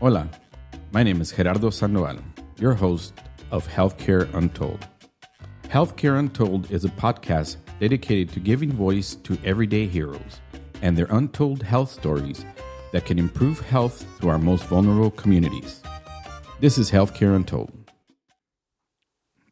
Hola, my name is Gerardo Sandoval, your host of Healthcare Untold. Healthcare Untold is a podcast dedicated to giving voice to everyday heroes and their untold health stories that can improve health to our most vulnerable communities. This is Healthcare Untold.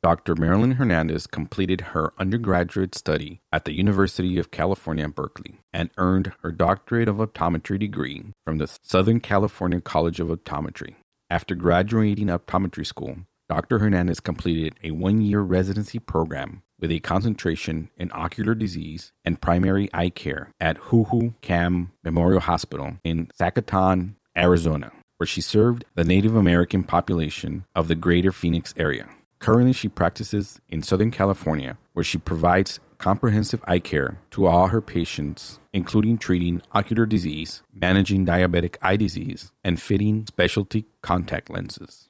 Dr. Marilyn Hernandez completed her undergraduate study at the University of California, Berkeley, and earned her doctorate of optometry degree from the Southern California College of Optometry. After graduating optometry school, Dr. Hernandez completed a one year residency program with a concentration in ocular disease and primary eye care at Hu Hu Kam Memorial Hospital in Sacaton, Arizona, where she served the Native American population of the greater Phoenix area. Currently, she practices in Southern California, where she provides comprehensive eye care to all her patients, including treating ocular disease, managing diabetic eye disease, and fitting specialty contact lenses.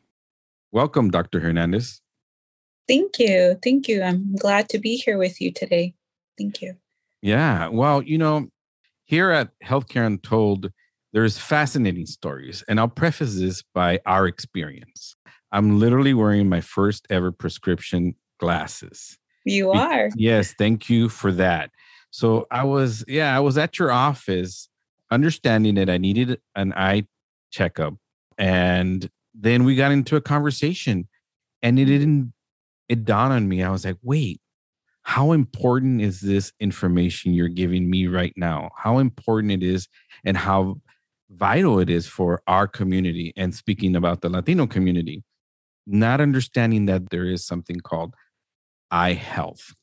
Welcome, Dr. Hernandez. Thank you. Thank you. I'm glad to be here with you today. Thank you. Yeah. Well, you know, here at Healthcare Untold, there's fascinating stories. And I'll preface this by our experience. I'm literally wearing my first ever prescription glasses. You are. Yes, thank you for that. So I was, yeah, I was at your office understanding that I needed an eye checkup. And then we got into a conversation and it mm-hmm. didn't, it dawned on me. I was like, wait, how important is this information you're giving me right now? How important it is and how vital it is for our community. And speaking about the Latino community, not understanding that there is something called eye health.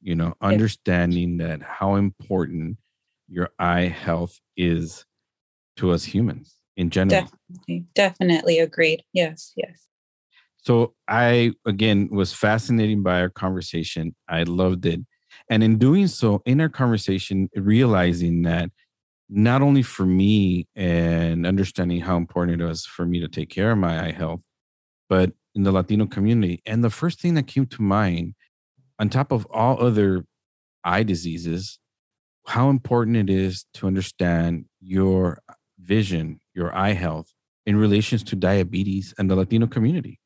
You know understanding that how important your eye health is to us humans in general. Definitely definitely agreed. Yes yes. So i again was fascinated by our conversation. I loved it. And in doing so in our conversation realizing that not only for me and understanding how important it was for me to take care of my eye health but in the Latino community. And the first thing that came to mind, on top of all other eye diseases, how important it is to understand your vision, your eye health in relations to diabetes and the Latino community.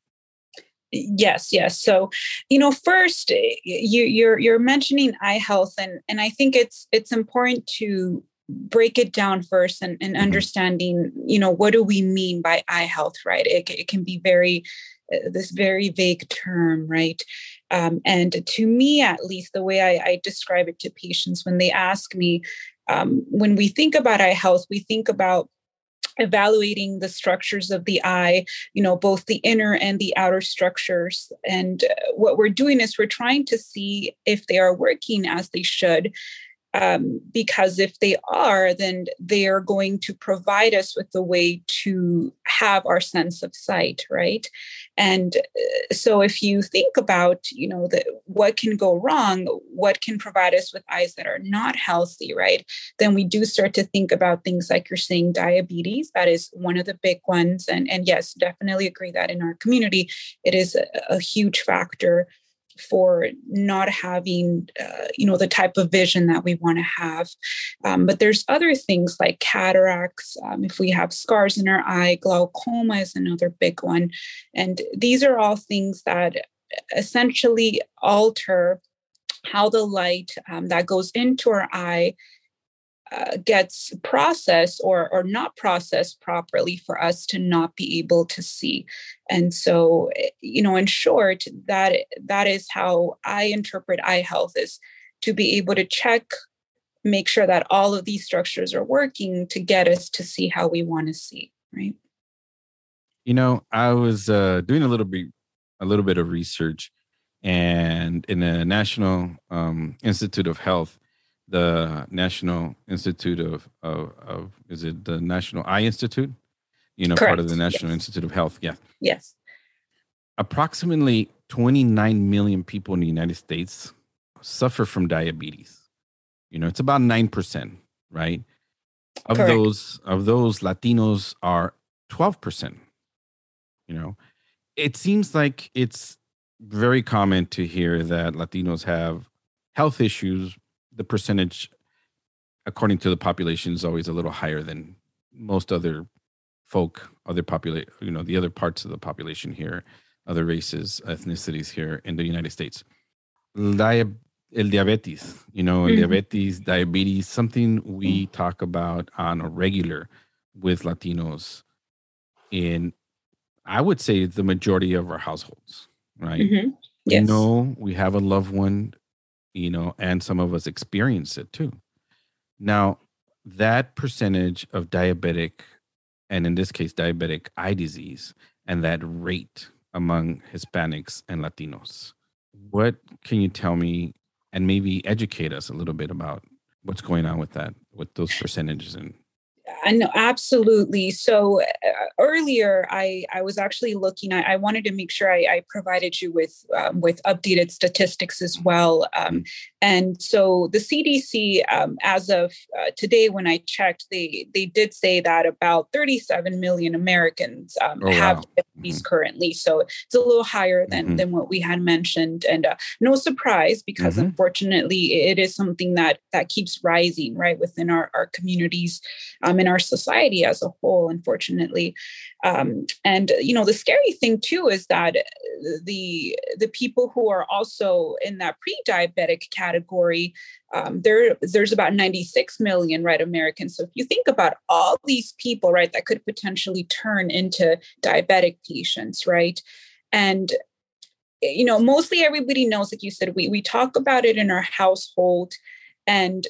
Yes, yes. So, you know, first eh, you you're you're mentioning eye health and and I think it's it's important to break it down first and, and mm-hmm. understanding you know what do we mean by eye health right? It, it can be very uh, this very vague term right? Um, and to me at least the way I, I, describe it to patients when they ask me um, when we think about eye health we think about evaluating the structures of the eye you know both the inner and the outer structures. And uh, what we're doing is we're trying to see if they are working as they should um, because if they are, then they are going to provide us with a way to have our sense of sight, right? And uh, so, if you think about, you know, the, what can go wrong, what can provide us with eyes that are not healthy, right? Then we do start to think about things like you're saying, diabetes. That is one of the big ones, and and yes, definitely agree that in our community, it is a, a huge factor for not having uh, you know the type of vision that we want to have. Um, but there's other things like cataracts um, if we have scars in our eye glaucoma is another big one. And these are all things that essentially alter how the light um, that goes into our eye uh, gets processed or or not processed properly for us to not be able to see. And so eh, you know in short that that is how i interpret eye health is to be able to check make sure that all of these structures are working to get us to see how we want to see right? You know i was uh, doing a little bit a little bit of research and in the national um, institute of health the National Institute of, of, of is it the National Eye Institute? You know, Correct. part of the National yes. Institute of Health. Yeah. Yes. Approximately 29 million people in the United States suffer from diabetes. You know, it's about 9%, right? Of Correct. those of those Latinos are 12%. You know, it seems like it's very common to hear that Latinos have health issues the percentage according to the population is always a little higher than most other folk, other populate, you know, the other parts of the population here, other races, ethnicities here in the United States. El diabetes, you know, mm-hmm. diabetes, diabetes, something we talk about on a regular with Latinos in, I would say, the majority of our households, right? Mm-hmm. Yes. We know we have a loved one, you know, and some of us experience it too. Now, that percentage of diabetic, and in this case, diabetic eye disease, and that rate among Hispanics and Latinos, what can you tell me and maybe educate us a little bit about what's going on with that, with those percentages and Know absolutely. So uh, earlier, I I was actually looking. I, I wanted to make sure I, I provided you with um, with updated statistics as well. Um, and so the CDC, um, as of uh, today, when I checked, they they did say that about 37 million Americans um, oh, have wow. diabetes mm-hmm. currently. So it's a little higher than mm-hmm. than what we had mentioned, and uh, no surprise because mm-hmm. unfortunately, it is something that that keeps rising right within our our communities, um, in our society as a whole, unfortunately. Um, and you know, the scary thing too is that the the people who are also in that pre-diabetic category, um, there there's about 96 million right Americans. So if you think about all these people, right, that could potentially turn into diabetic patients, right, and you know, mostly everybody knows, like you said, we we talk about it in our household and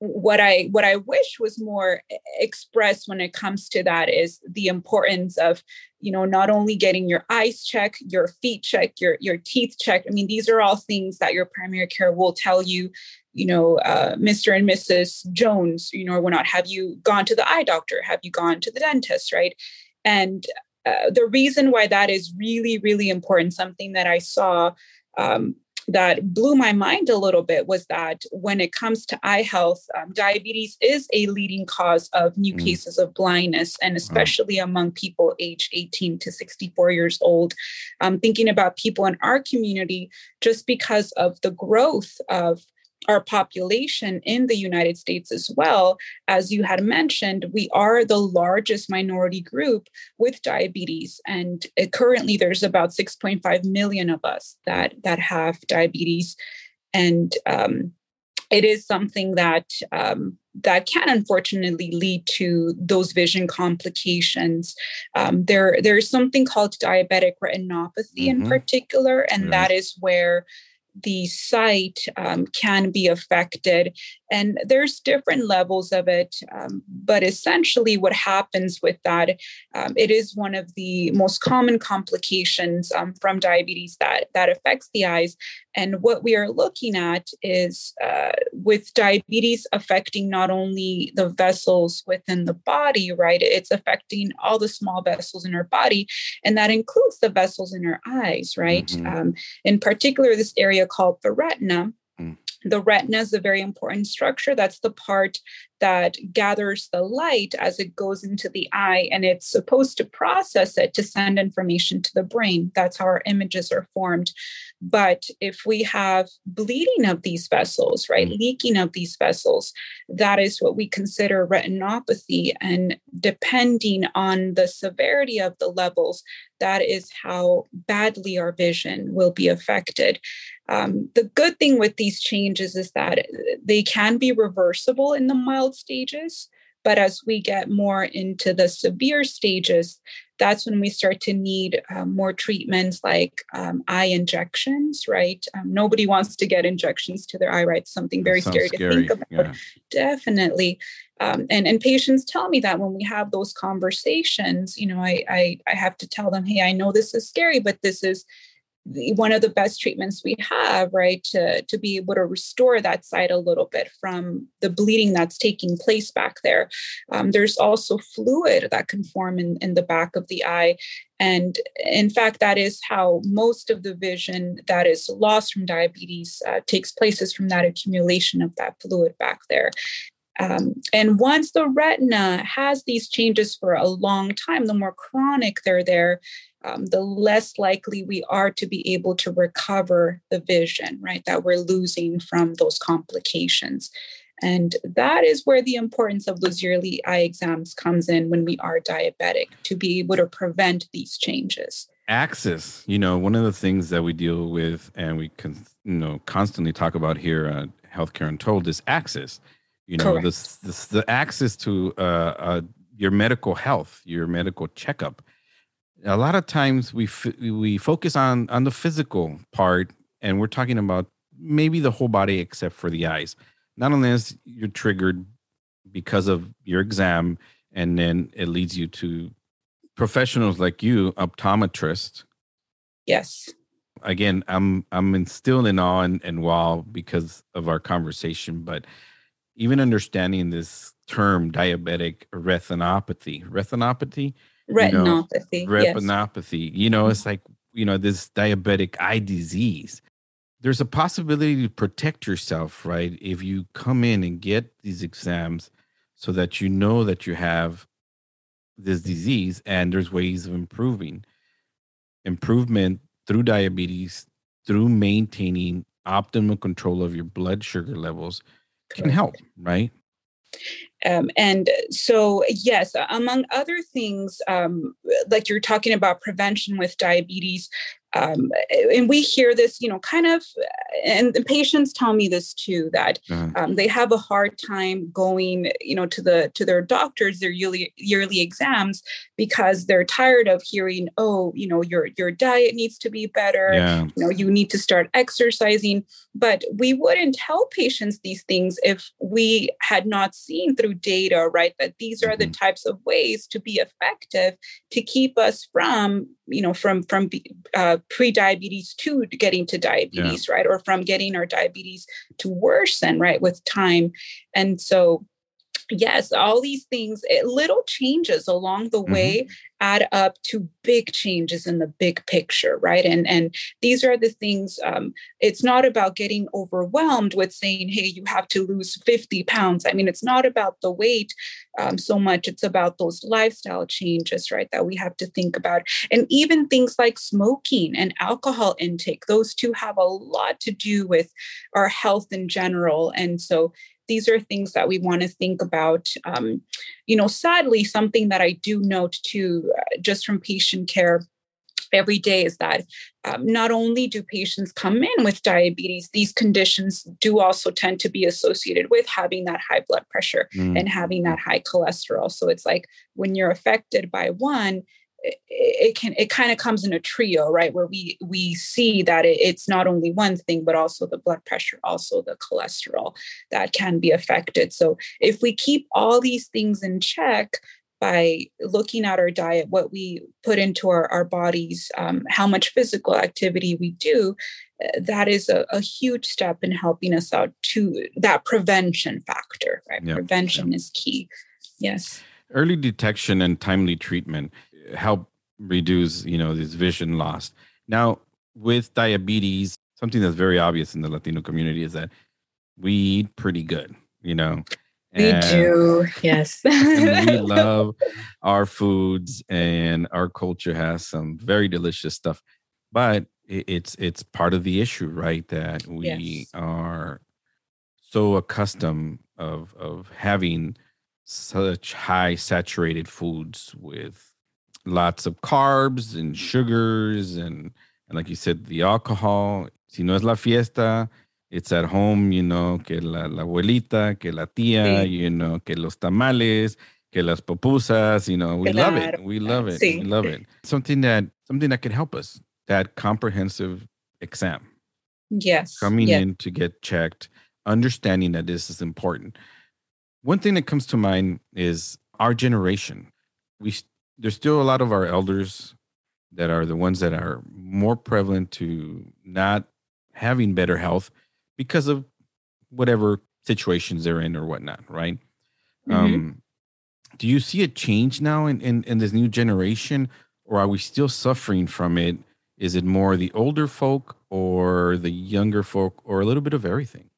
what i what i wish was more expressed when it comes to that is the importance of you know not only getting your eyes checked your feet checked your your teeth checked. I mean these are all things that your primary care will tell you you know uh, mr and mrs jones you know or not have you gone to the eye doctor? Have you gone to the dentist right? And uh, the reason why that is really really important something that i saw um, that blew my mind a little bit was that when it comes to eye health, um, diabetes is a leading cause of new mm. cases of blindness, and especially wow. among people age 18 to 64 years old. Um, thinking about people in our community, just because of the growth of our population in the United States as well. As you had mentioned, we are the largest minority group with diabetes. And currently there's about 6.5 million of us that, that have diabetes. And um, it is something that um, that can unfortunately lead to those vision complications. Um, there, there's something called diabetic retinopathy mm-hmm. in particular, and that is where the sight um, can be affected. And there's different levels of it. Um, but essentially, what happens with that, um, it is one of the most common complications um, from diabetes that, that affects the eyes. And what we are looking at is uh, with diabetes affecting not only the vessels within the body, right? It's affecting all the small vessels in our body. And that includes the vessels in our eyes, right? Mm-hmm. Um, in particular, this area called the retina. The retina is a very important structure. That's the part that gathers the light as it goes into the eye and it's supposed to process it to send information to the brain. That's how our images are formed. But if we have bleeding of these vessels, right, mm. leaking of these vessels, that is what we consider retinopathy. And depending on the severity of the levels, that is how badly our vision will be affected. Um, the good thing with these changes is that they can be reversible in the mild stages. But as we get more into the severe stages, that's when we start to need uh, more treatments like um, eye injections, right? Um, nobody wants to get injections to their eye, right? Something very scary, scary, to think about. Yeah. Definitely. Um, and, and patients tell me that when we have those conversations, you know, I, I, I have to tell them, hey, I know this is scary, but this is one of the best treatments we have, right, to, to be able to restore that side a little bit from the bleeding that's taking place back there. Um, there's also fluid that can form in, in the back of the eye. And in fact, that is how most of the vision that is lost from diabetes uh, takes place is from that accumulation of that fluid back there. Um, and once the retina has these changes for a long time, the more chronic they're there, um, the less likely we are to be able to recover the vision, right, that we're losing from those complications. And that is where the importance of those yearly eye exams comes in when we are diabetic to be able to prevent these changes. Access, you know, one of the things that we deal with and we can, you know, constantly talk about here at Healthcare Untold is access. You know, this, this, the access to uh, uh, your medical health, your medical checkup. A lot of times we f- we focus on on the physical part, and we're talking about maybe the whole body except for the eyes not only is you're triggered because of your exam, and then it leads you to professionals like you, optometrist. Yes. Again, I'm I'm still in awe and, and wow because of our conversation, but even understanding this term diabetic retinopathy, retinopathy, retinopathy, you know, retinopathy. Yes. You know, it's like you know this diabetic eye disease there's a possibility to protect yourself, right? If you come in and get these exams so that you know that you have this disease and there's ways of improving. Improvement through diabetes, through maintaining optimal control of your blood sugar levels can help, right? Um, and so, yes, among other things, um, like you're talking about prevention with diabetes, um, and we hear this, you know, kind of, and the patients tell me this too that uh-huh. um, they have a hard time going, you know, to the to their doctors their yearly yearly exams because they're tired of hearing, oh, you know, your your diet needs to be better, yeah. you know, you need to start exercising. But we wouldn't tell patients these things if we had not seen through data, right, that these are mm-hmm. the types of ways to be effective to keep us from, you know, from from uh, pre-diabetes to getting to diabetes yeah. right or from getting our diabetes to worsen right with time and so yes all these things it, little changes along the mm-hmm. way add up to big changes in the big picture right? And and these are the things um, it's not about getting overwhelmed with saying hey you have to lose 50 pounds. I mean it's not about the weight um, so much. It's about those lifestyle changes right that we have to think about. And even things like smoking and alcohol intake those two have a lot to do with our health in general. And so these are things that we want to think about. Um, you know, sadly, something that I do note too, uh, just from patient care every day is that um, not only do patients come in with diabetes, these conditions do also tend to be associated with having that high blood pressure mm. and having that high cholesterol. So it's like when you're affected by one, it, can it kind of comes in a trio right where we we see that it, it's not only one thing but also the blood pressure also the cholesterol that can be affected so if we keep all these things in check by looking at our diet what we put into our, our bodies um, how much physical activity we do uh, that is a, a, huge step in helping us out to that prevention factor right yep. prevention yep. is key yes early detection and timely treatment help reduce you know this vision loss. Now with diabetes something that's very obvious in the latino community is that we eat pretty good you know? We do yes. we love our foods and our culture has some very delicious stuff. But it's it's part of the issue right that we yes. are so accustomed of of having such high saturated foods with lots of carbs and sugars and and like you said, the alcohol. Si no es la fiesta, it's at home, you know, que la, la abuelita, que la tía, sí. you know, que los tamales, que las pupusas, you know, we claro. love it. We love it. Sí. We love it. Something that something that can help us. That comprehensive exam. Yes. Coming in to get checked, understanding that this is important. One thing that comes to mind is our generation. We there's still a lot of our elders that are the ones that are more prevalent to not having better health because of whatever situations they're in or whatnot, right? Mm-hmm. Um, do you see a change now in, in, in this new generation, or are we still suffering from it? Is it more the older folk or the younger folk, or a little bit of everything?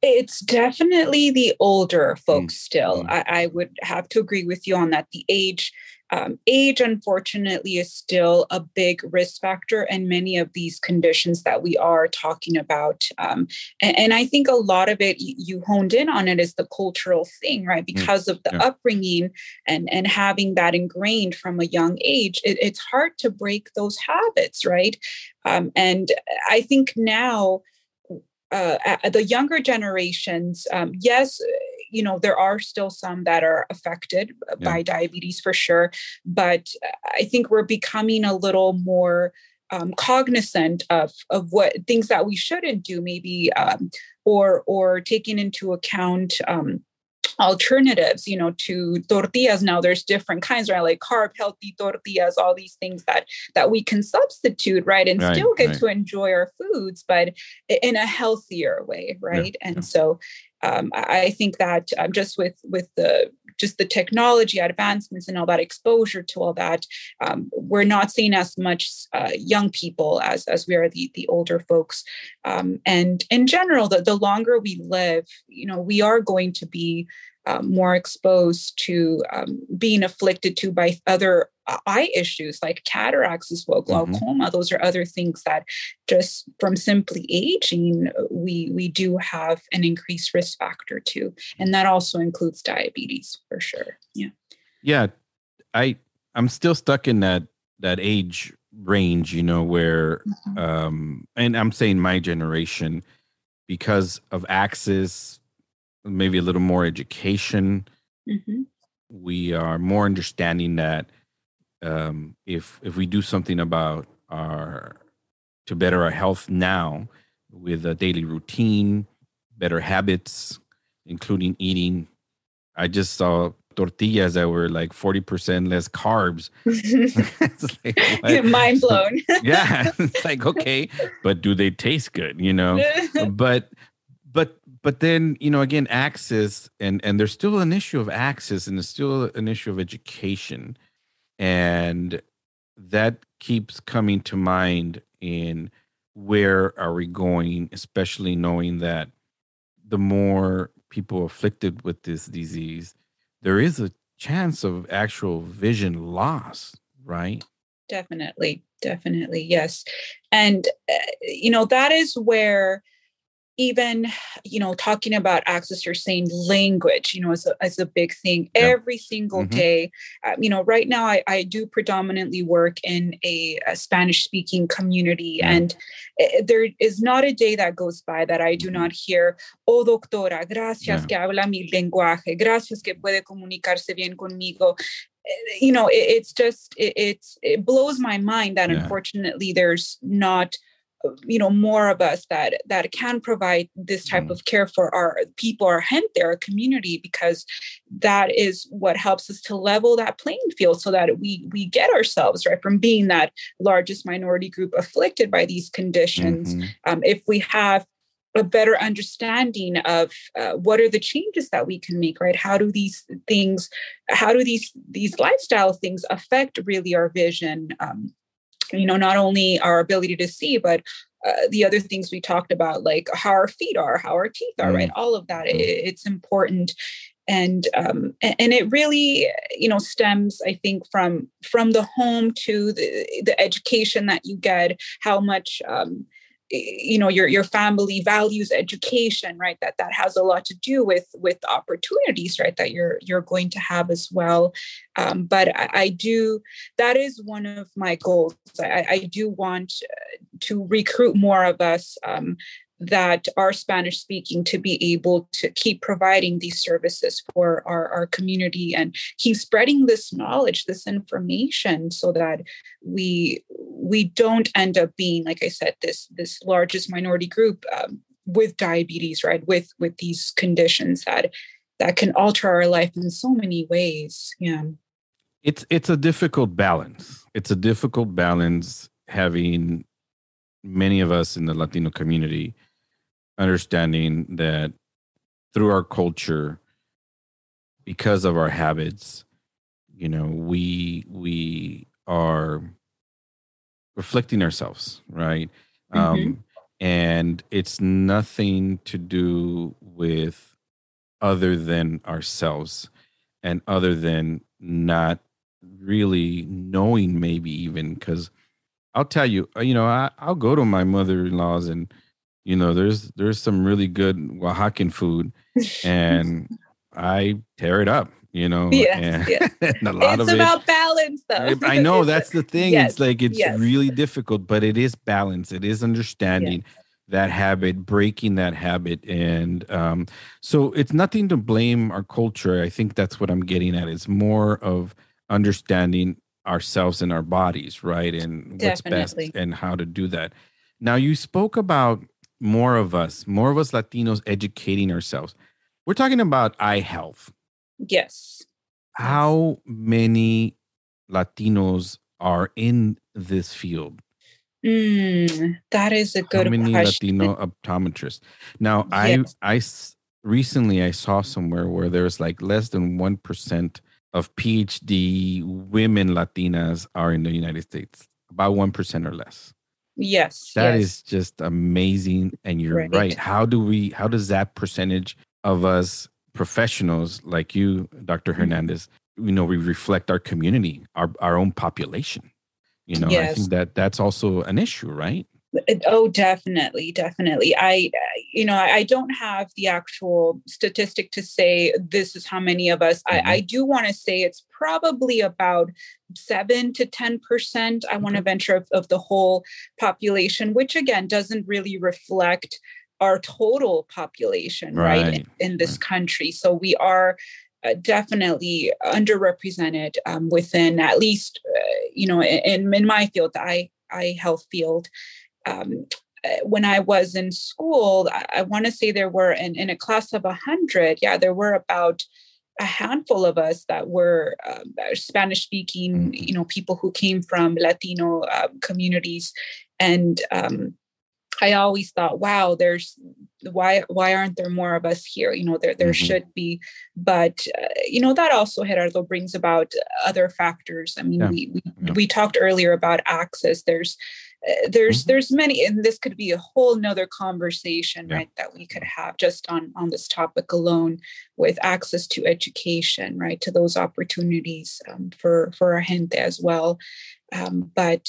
It's definitely the older folks mm. still. Mm. I, I, would have to agree with you on that. The age um, age, unfortunately, is still a big risk factor in many of these conditions that we are talking about. Um, and, and, I think a lot of it, you honed in on it, is the cultural thing, right? Mm, because of the yeah. upbringing and, and having that ingrained from a young age, it, it's hard to break those habits, right? Um, and I think now, uh, the younger generations, um, yes, you know there are still some that are affected yeah. by diabetes for sure but i think we're becoming a little more um, cognizant of of what things that we shouldn't do maybe um, or or taking into account um, alternatives you know to tortillas now there's different kinds right like carb healthy tortillas all these things that that we can substitute right and right, still get right. to enjoy our foods but in a healthier way right yeah, and yeah. so um, I think that um, just with with the just the technology advancements and all that exposure to all that, um, we're not seeing as much uh, young people as as we are the the older folks. Um, and in general, the the longer we live, you know, we are going to be um, more exposed to um, being afflicted to by other uh, eye issues like cataracts as well, mm-hmm. glaucoma. Mm-hmm. Those are other things that just from simply aging, we we do have an increased risk factor too, and that also includes diabetes for sure. Yeah. Yeah, I I'm still stuck in that that age range, you know, where mm-hmm. um and I'm saying my generation because of access maybe a little more education. Mm-hmm. We are more understanding that um, if if we do something about our to better our health now with a daily routine, better habits, including eating. I just saw tortillas that were like 40% less carbs. like, Mind blown. yeah. It's like, okay, but do they taste good? You know? but but but then you know again access and and there's still an issue of access and there's still an issue of education. And that keeps coming to mind in where are we going especially knowing that the more people afflicted with this disease there is a chance of actual vision loss right? Definitely definitely yes. And uh, you know that is where even you know talking about access you're saying language you know as a, as a big thing yeah. every single mm-hmm. day um, you know right now I, I do predominantly work in a, a spanish speaking community yeah. and uh, there is not a day that goes by that i do mm-hmm. not hear oh doctora gracias yeah. que habla mi lenguaje gracias que puede comunicarse bien conmigo eh, you know it, it's just it, it's it blows my mind that unfortunately there's not you know more of us that that can provide this type mm. of care for our people our gente our community because that is what helps us to level that playing field so that we we get ourselves right from being that largest minority group afflicted by these conditions mm-hmm. um, if we have a better understanding of uh, what are the changes that we can make right how do these things how do these these lifestyle things affect really our vision um, you know not only our ability to see but uh, the other things we talked about like how our feet are how our teeth are mm. right all of that it, it's important. And um, and it really you know stems i think from from the home to the the education that you get how much um, you know your your family values education right that that has a lot to do with with opportunities right that you're you're going to have as well. Um, but I, I, do that is one of my goals. I, I do want uh, to recruit more of us um, that are Spanish speaking to be able to keep providing these services for our, our community and keep spreading this knowledge, this information so that we we don't end up being, like I said, this this largest minority group um, with diabetes, right? With with these conditions that that can alter our life in so many ways. Yeah. It's it's a difficult balance. It's a difficult balance having many of us in the Latino community understanding that through our culture because of our habits you know we we are reflecting ourselves right mm-hmm. um And it's nothing to do with other than ourselves and other than not really knowing, maybe even because I'll tell you, uh, you know, I, I'll go to my mother in law's and, you know, there's there's some really good Oaxacan food and I tear it up you know yes, and, yes. and a lot it's of about it, balance though. I know that's the thing. Yes, it's like it's yes. really difficult but it is balance. It is understanding that habit breaking that habit and um, so it's nothing to blame our culture. I think that's what i'm getting at. It's more of understanding ourselves and our bodies right and what's Definitely. best and how to do that now you spoke about more of us more of us latinos educating ourselves we're talking about eye health Yes. How many Latinos are in this field? Mm, that is a good How many question. Latino optometrists? Now, yes. I I recently I saw somewhere where there's like less than one percent of PhD women Latinas are in the United States. About one percent or less. Yes, that yes. is just amazing. And you're right. right. How do we? How does that percentage of us professionals like you, Dr. Mm-hmm. Hernandez, you know, we reflect our community, our, our own population. You know, yes. I think that that's also an issue, right? Oh, definitely, definitely. I, you know, I don't have the actual statistic to say this is how many of us. Mm-hmm. I, I do want to say it's probably about seven to ten percent. I want to venture of, of the whole population, which again doesn't really reflect our total population, right, right in, in, this right. country. So we are uh, definitely underrepresented um, within at least, uh, you know, in, in my field, the eye, eye health field. Um, uh, when I was in school, I, I want to say there were in, in a class of 100, yeah, there were about a handful of us that were um, Spanish speaking, mm-hmm. you know, people who came from Latino uh, communities. And um, I always thought, wow, there's why why aren't there more of us here? You know, there there mm-hmm. should be, but uh, you know that also Gerardo brings about other factors. I mean, yeah. we we, yeah. we talked earlier about access. There's uh, there's mm-hmm. there's many, and this could be a whole nother conversation, yeah. right? That we could have just on on this topic alone, with access to education, right, to those opportunities um, for for our gente as well. Um, but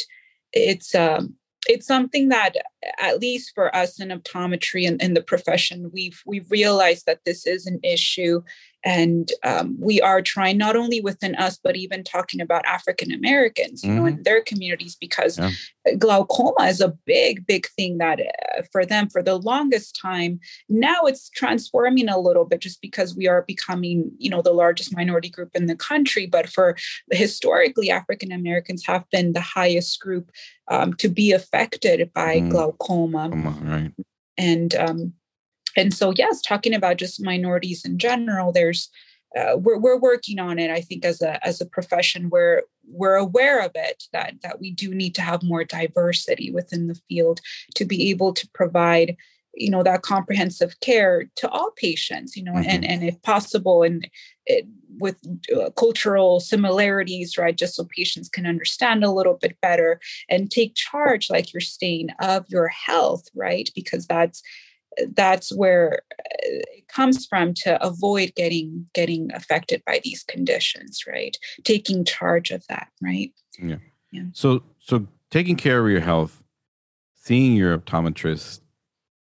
it's um, it's something that at least for us in optometry and in the profession we've we've realized that this is an issue and um, we are trying not only within us but even talking about african americans you mm-hmm. know in their communities because yeah. glaucoma is a big big thing that uh, for them for the longest time now it's transforming a little bit just because we are becoming you know the largest minority group in the country but for historically african americans have been the highest group um, to be affected by mm. glaucoma right. and um, and so yes talking about just minorities in general there's uh, we're, we're working on it i think as a as a profession where we're aware of it that that we do need to have more diversity within the field to be able to provide you know that comprehensive care to all patients you know mm-hmm. and and if possible and it, with uh, cultural similarities right just so patients can understand a little bit better and take charge like you're saying of your health right because that's that's where uh, it comes from to avoid getting getting affected by these conditions right? Taking charge of that right? Yeah. Yeah. So so taking care of your health seeing your optometrist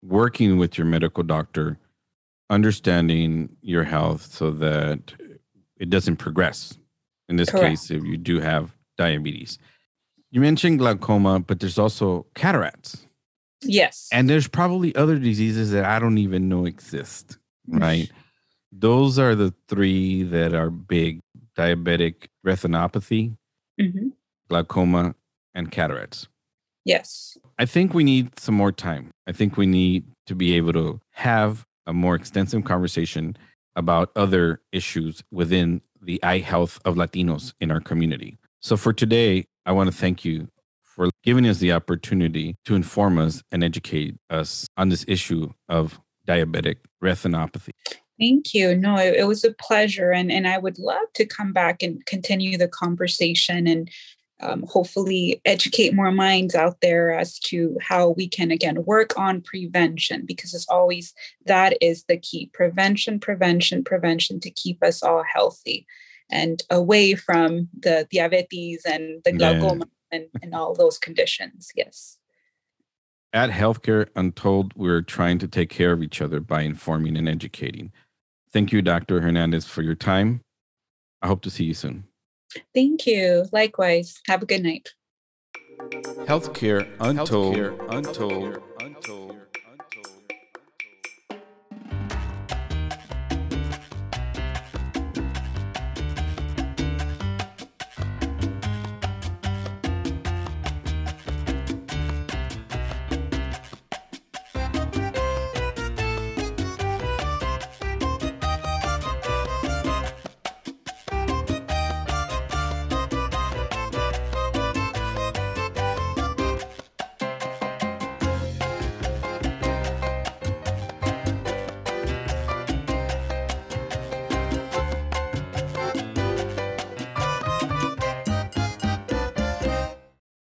working with your medical doctor understanding your health so that it doesn't progress. In this Correct. case if you do have diabetes. You mentioned glaucoma but there's also cataracts Yes. And there's probably other diseases that I don't even know exist, right? Those are the three that are big diabetic retinopathy, mm-hmm. glaucoma, and cataracts. Yes. I think we need some more time. I think we need to be able to have a more extensive conversation about other issues within the eye health of Latinos in our community. So for today, I want to thank you for giving us the opportunity to inform us and educate us on this issue of diabetic retinopathy. Thank you. No, it, it was a pleasure. And, and I would love to come back and continue the conversation and um, hopefully educate more minds out there as to how we can again work on prevention because it's always that is the key prevention prevention prevention to keep us all healthy and away from the diabetes and the glaucoma yeah. And, and all those conditions yes at healthcare untold we're trying to take care of each other by informing and educating thank you dr hernandez for your time i hope to see you soon Thank you. Likewise. Have a good night. Healthcare Untold. Healthcare Untold. Untold.